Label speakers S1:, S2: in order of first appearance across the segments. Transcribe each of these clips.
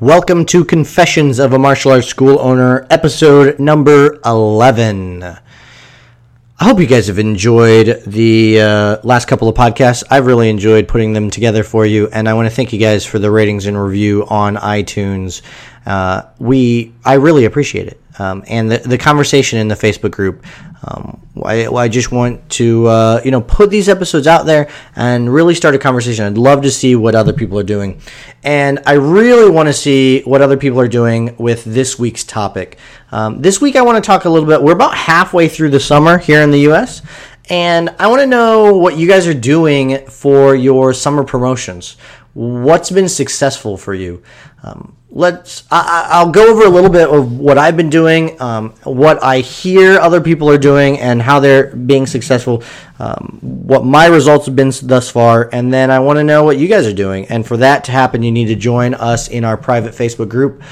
S1: Welcome to Confessions of a Martial Arts School Owner, episode number 11. I hope you guys have enjoyed the uh, last couple of podcasts. I've really enjoyed putting them together for you, and I want to thank you guys for the ratings and review on iTunes. Uh, we, I really appreciate it, um, and the, the conversation in the Facebook group. Um, I, I just want to, uh, you know, put these episodes out there and really start a conversation. I'd love to see what other people are doing, and I really want to see what other people are doing with this week's topic. Um, this week, I want to talk a little bit. We're about halfway through the summer here in the U.S. And I want to know what you guys are doing for your summer promotions. What's been successful for you? Um, let's. I, I'll go over a little bit of what I've been doing, um, what I hear other people are doing, and how they're being successful. Um, what my results have been thus far, and then I want to know what you guys are doing. And for that to happen, you need to join us in our private Facebook group.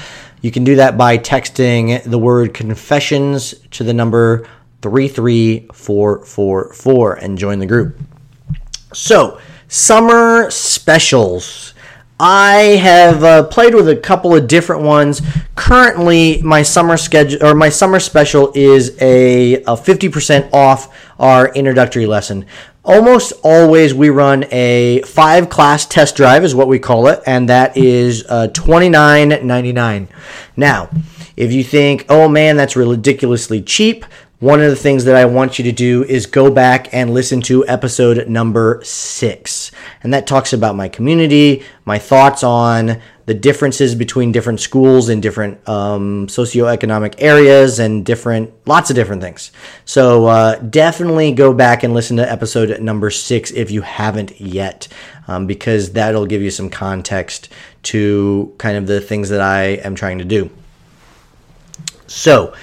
S1: You can do that by texting the word confessions to the number 33444 and join the group. So, summer specials. I have uh, played with a couple of different ones. Currently, my summer schedule or my summer special is a, a 50% off our introductory lesson. Almost always we run a five class test drive is what we call it, and that is uh, $29.99. Now, if you think, oh man, that's ridiculously cheap, one of the things that I want you to do is go back and listen to episode number six. And that talks about my community, my thoughts on the differences between different schools in different um, socioeconomic areas and different, lots of different things. So uh, definitely go back and listen to episode number six if you haven't yet, um, because that'll give you some context to kind of the things that I am trying to do. So,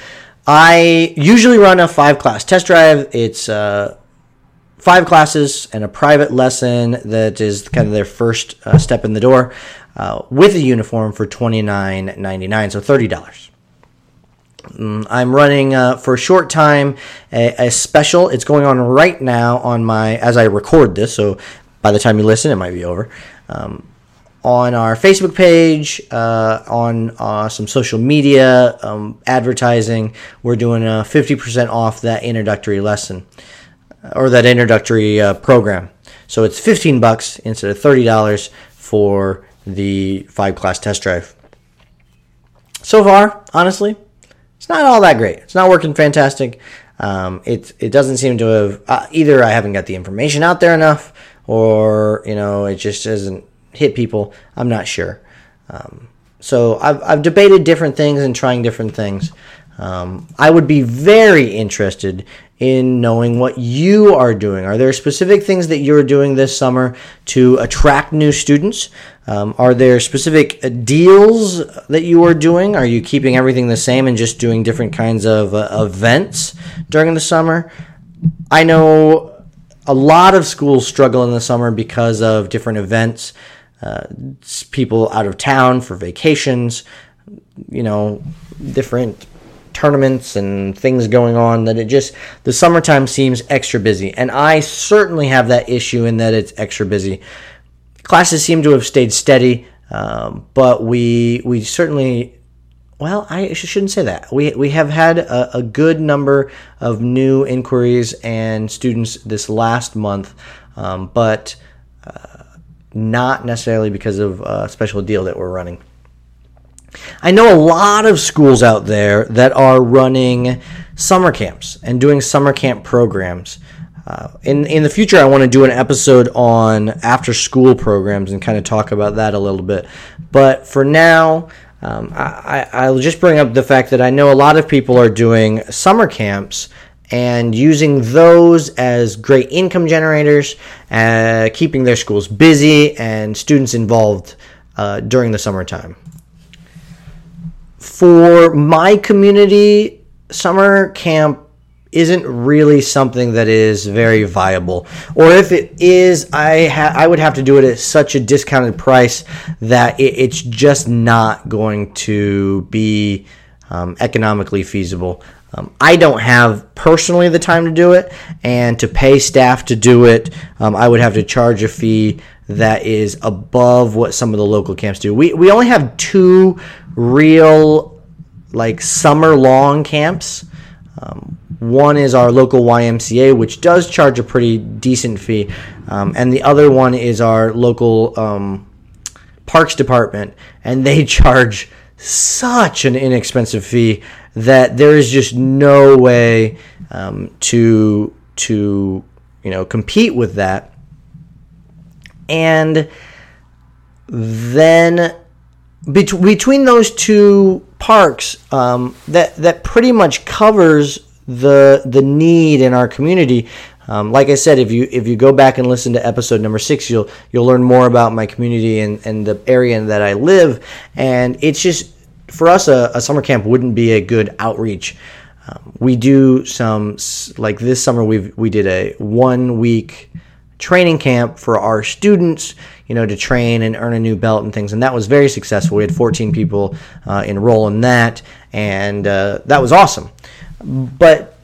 S1: I usually run a five class test drive. It's uh, five classes and a private lesson that is kind of their first uh, step in the door uh, with a uniform for twenty nine ninety nine, so thirty dollars. Mm, I'm running uh, for a short time a, a, special. It's going on right now on my as I record this. So by the time you listen, it might be over. Um, on our Facebook page, uh, on uh, some social media, um, advertising. We're doing a 50% off that introductory lesson or that introductory uh, program. So it's 15 bucks instead of $30 for the five class test drive. So far, honestly, it's not all that great. It's not working fantastic. Um, it it doesn't seem to have uh, either. I haven't got the information out there enough, or you know, it just isn't hit people. I'm not sure. Um, so I've, I've debated different things and trying different things. Um, I would be very interested in knowing what you are doing. Are there specific things that you're doing this summer to attract new students? Um, are there specific uh, deals that you are doing? Are you keeping everything the same and just doing different kinds of uh, events during the summer? I know a lot of schools struggle in the summer because of different events uh, people out of town for vacations, you know, different tournaments and things going on that it just the summertime seems extra busy. And i certainly have that issue in that it's extra busy. Classes seem to have stayed steady um, but we we certainly well i shouldn't say that. We, we have had a, a good number of new inquiries and students this last month um, but uh, not necessarily because of a special deal that we're running. I know a lot of schools out there that are running summer camps and doing summer camp programs. Uh, in in the future, I want to do an episode on after school programs and kind of talk about that a little bit. But for now, um, I, I, will just bring up the fact that I know a lot of people are doing summer camps and using those as great income generators, uh, keeping their schools busy and students involved uh, during the summertime. for my community, summer camp isn't really something that is very viable. Or if it is, I ha- I would have to do it at such a discounted price that it, it's just not going to be um, economically feasible. Um, I don't have personally the time to do it, and to pay staff to do it, um, I would have to charge a fee that is above what some of the local camps do. We, we only have two real, like, summer long camps. Um, one is our local YMCA, which does charge a pretty decent fee, um, and the other one is our local um, Parks Department, and they charge such an inexpensive fee that there is just no way um, to to you know compete with that. And then bet- between those two parks, um, that that pretty much covers the the need in our community. Um, like I said, if you if you go back and listen to episode number six, you'll you'll learn more about my community and, and the area that I live. And it's just for us, a, a summer camp wouldn't be a good outreach. Um, we do some like this summer. We we did a one week training camp for our students, you know, to train and earn a new belt and things, and that was very successful. We had 14 people uh, enroll in that, and uh, that was awesome. But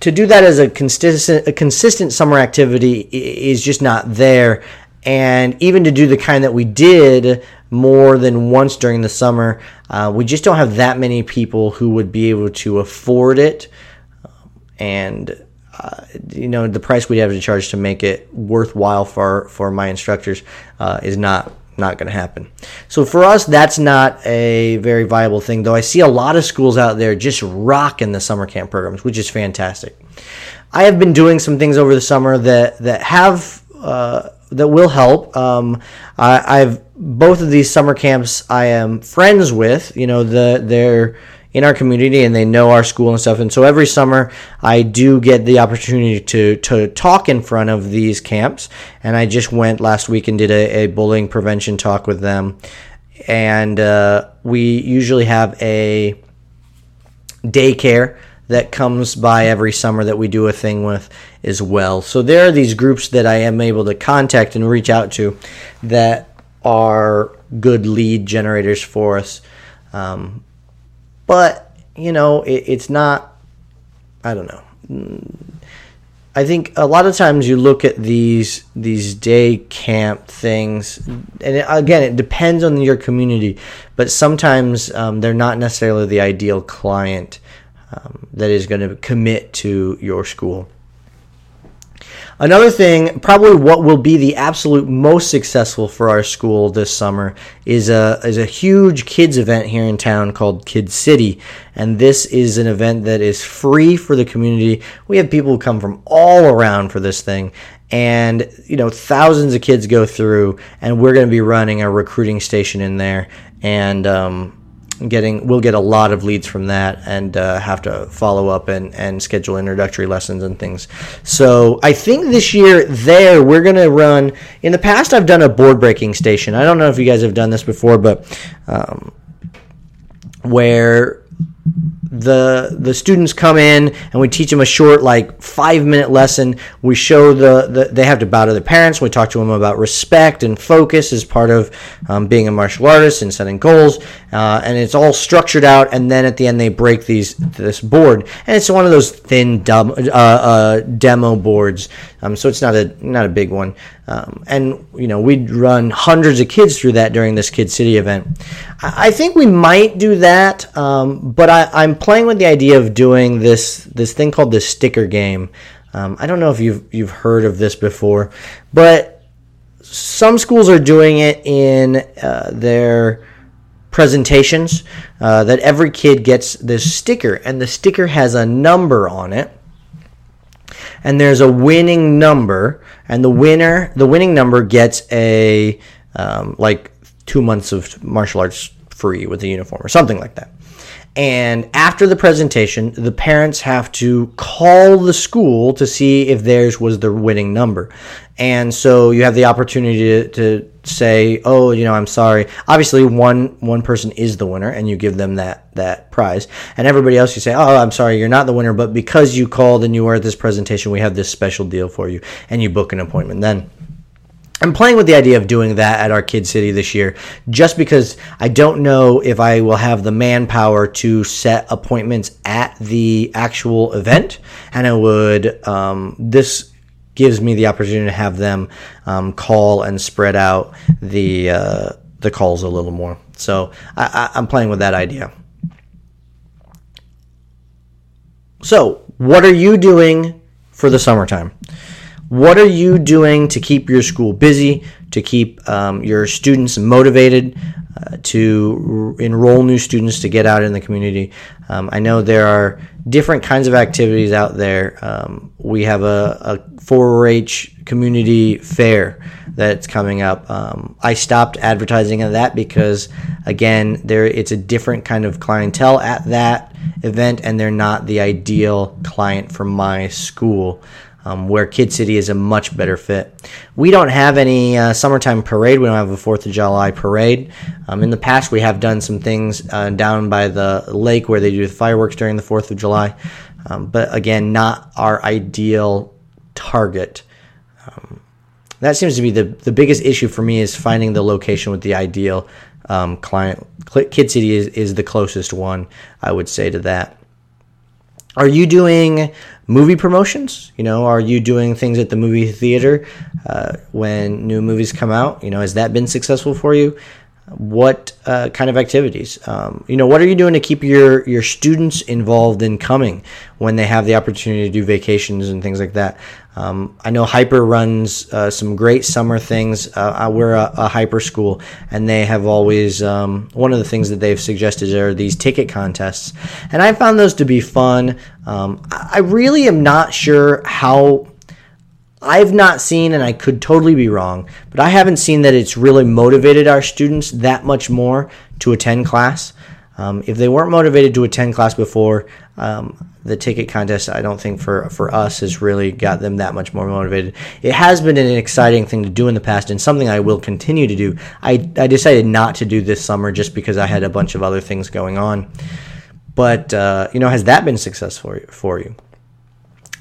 S1: to do that as a consistent a consistent summer activity is just not there and even to do the kind that we did more than once during the summer uh, we just don't have that many people who would be able to afford it and uh, you know the price we'd have to charge to make it worthwhile for for my instructors uh, is not not going to happen. So for us, that's not a very viable thing. Though I see a lot of schools out there just rocking the summer camp programs, which is fantastic. I have been doing some things over the summer that that have uh, that will help. Um, I, I've both of these summer camps I am friends with. You know the they're in our community and they know our school and stuff. And so every summer I do get the opportunity to, to talk in front of these camps. And I just went last week and did a, a bullying prevention talk with them. And uh, we usually have a daycare that comes by every summer that we do a thing with as well. So there are these groups that I am able to contact and reach out to that are good lead generators for us. Um, but you know it, it's not i don't know i think a lot of times you look at these these day camp things and it, again it depends on your community but sometimes um, they're not necessarily the ideal client um, that is going to commit to your school. Another thing, probably what will be the absolute most successful for our school this summer is a is a huge kids event here in town called Kid City, and this is an event that is free for the community. We have people who come from all around for this thing, and you know thousands of kids go through, and we're going to be running a recruiting station in there, and um, getting we'll get a lot of leads from that and uh, have to follow up and, and schedule introductory lessons and things. So i think this year there we're going to run in the past i've done a board breaking station. I don't know if you guys have done this before but um, where the the students come in and we teach them a short like five minute lesson. We show the, the they have to bow to their parents. We talk to them about respect and focus as part of um, being a martial artist and setting goals. Uh, and it's all structured out and then at the end they break these this board. And it's one of those thin dumb, uh, uh, demo boards. Um, so it's not a not a big one. Um, and you know we'd run hundreds of kids through that during this Kid City event. I, I think we might do that, um, but I, playing with the idea of doing this this thing called the sticker game. Um, I don't know if you've you've heard of this before, but some schools are doing it in uh, their presentations. Uh, that every kid gets this sticker, and the sticker has a number on it and there's a winning number, and the winner, the winning number gets a um, like two months of martial arts free with a uniform or something like that. And after the presentation, the parents have to call the school to see if theirs was the winning number. And so you have the opportunity to, to, say, "Oh, you know, I'm sorry." Obviously, one one person is the winner, and you give them that that prize, and everybody else you say, "Oh, I'm sorry, you're not the winner, but because you called and you were at this presentation, we have this special deal for you," and you book an appointment then. I'm playing with the idea of doing that at our Kid City this year, just because I don't know if I will have the manpower to set appointments at the actual event, and I would um, this gives me the opportunity to have them um, call and spread out the uh, the calls a little more. So I, I, I'm playing with that idea. So, what are you doing for the summertime? What are you doing to keep your school busy, to keep um, your students motivated, uh, to r- enroll new students to get out in the community? Um, I know there are different kinds of activities out there. Um, we have a, a 4-H community fair that's coming up. Um, I stopped advertising on that because, again, there it's a different kind of clientele at that event, and they're not the ideal client for my school um, where Kid City is a much better fit. We don't have any uh, summertime parade. We don't have a Fourth of July parade. Um, in the past, we have done some things uh, down by the lake where they do the fireworks during the Fourth of July, um, but again, not our ideal target. Um, that seems to be the the biggest issue for me is finding the location with the ideal um, client. Kid City is, is the closest one, I would say, to that. Are you doing movie promotions? You know, are you doing things at the movie theater uh, when new movies come out? You know, has that been successful for you? What uh, kind of activities? Um, you know, what are you doing to keep your your students involved in coming when they have the opportunity to do vacations and things like that? Um, I know Hyper runs uh, some great summer things. Uh, we're a, a, Hyper school, and they have always um, one of the things that they've suggested are these ticket contests, and I found those to be fun. Um, I really am not sure how I've not seen, and I could totally be wrong, but I haven't seen that it's really motivated our students that much more to attend class. Um, if they weren't motivated to attend class before, um, the ticket contest, I don't think for, for us has really got them that much more motivated. It has been an exciting thing to do in the past and something I will continue to do. I, I decided not to do this summer just because I had a bunch of other things going on. But, uh, you know, has that been successful for you?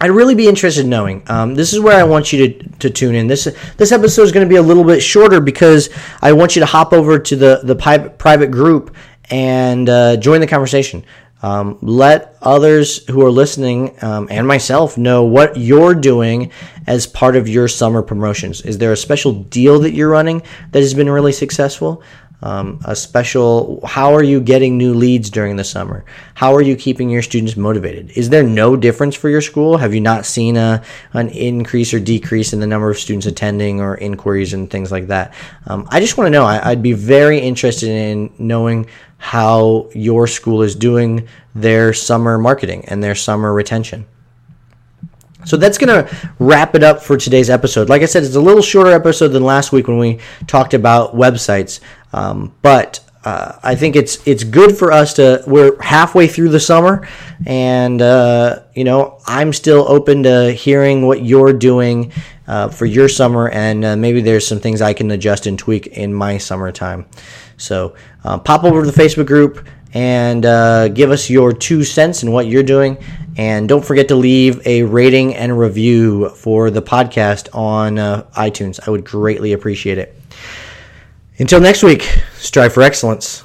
S1: I'd really be interested in knowing. Um, this is where I want you to, to tune in. This this episode is going to be a little bit shorter because I want you to hop over to the the private group and uh, join the conversation. Um, let others who are listening um, and myself know what you're doing as part of your summer promotions. Is there a special deal that you're running that has been really successful? Um, a special how are you getting new leads during the summer? How are you keeping your students motivated? Is there no difference for your school? Have you not seen a, an increase or decrease in the number of students attending or inquiries and things like that? Um, i just want to know I, i'd be very interested in knowing how your school is doing their summer marketing and their summer retention so that's going to wrap it up for today's episode. Like I said, it's a little shorter episode than last week when we talked about websites. Um, but uh, I think it's it's good for us to. We're halfway through the summer, and uh, you know I'm still open to hearing what you're doing uh, for your summer, and uh, maybe there's some things I can adjust and tweak in my summertime. So uh, pop over to the Facebook group and uh, give us your two cents and what you're doing. And don't forget to leave a rating and review for the podcast on uh, iTunes. I would greatly appreciate it. Until next week, strive for excellence.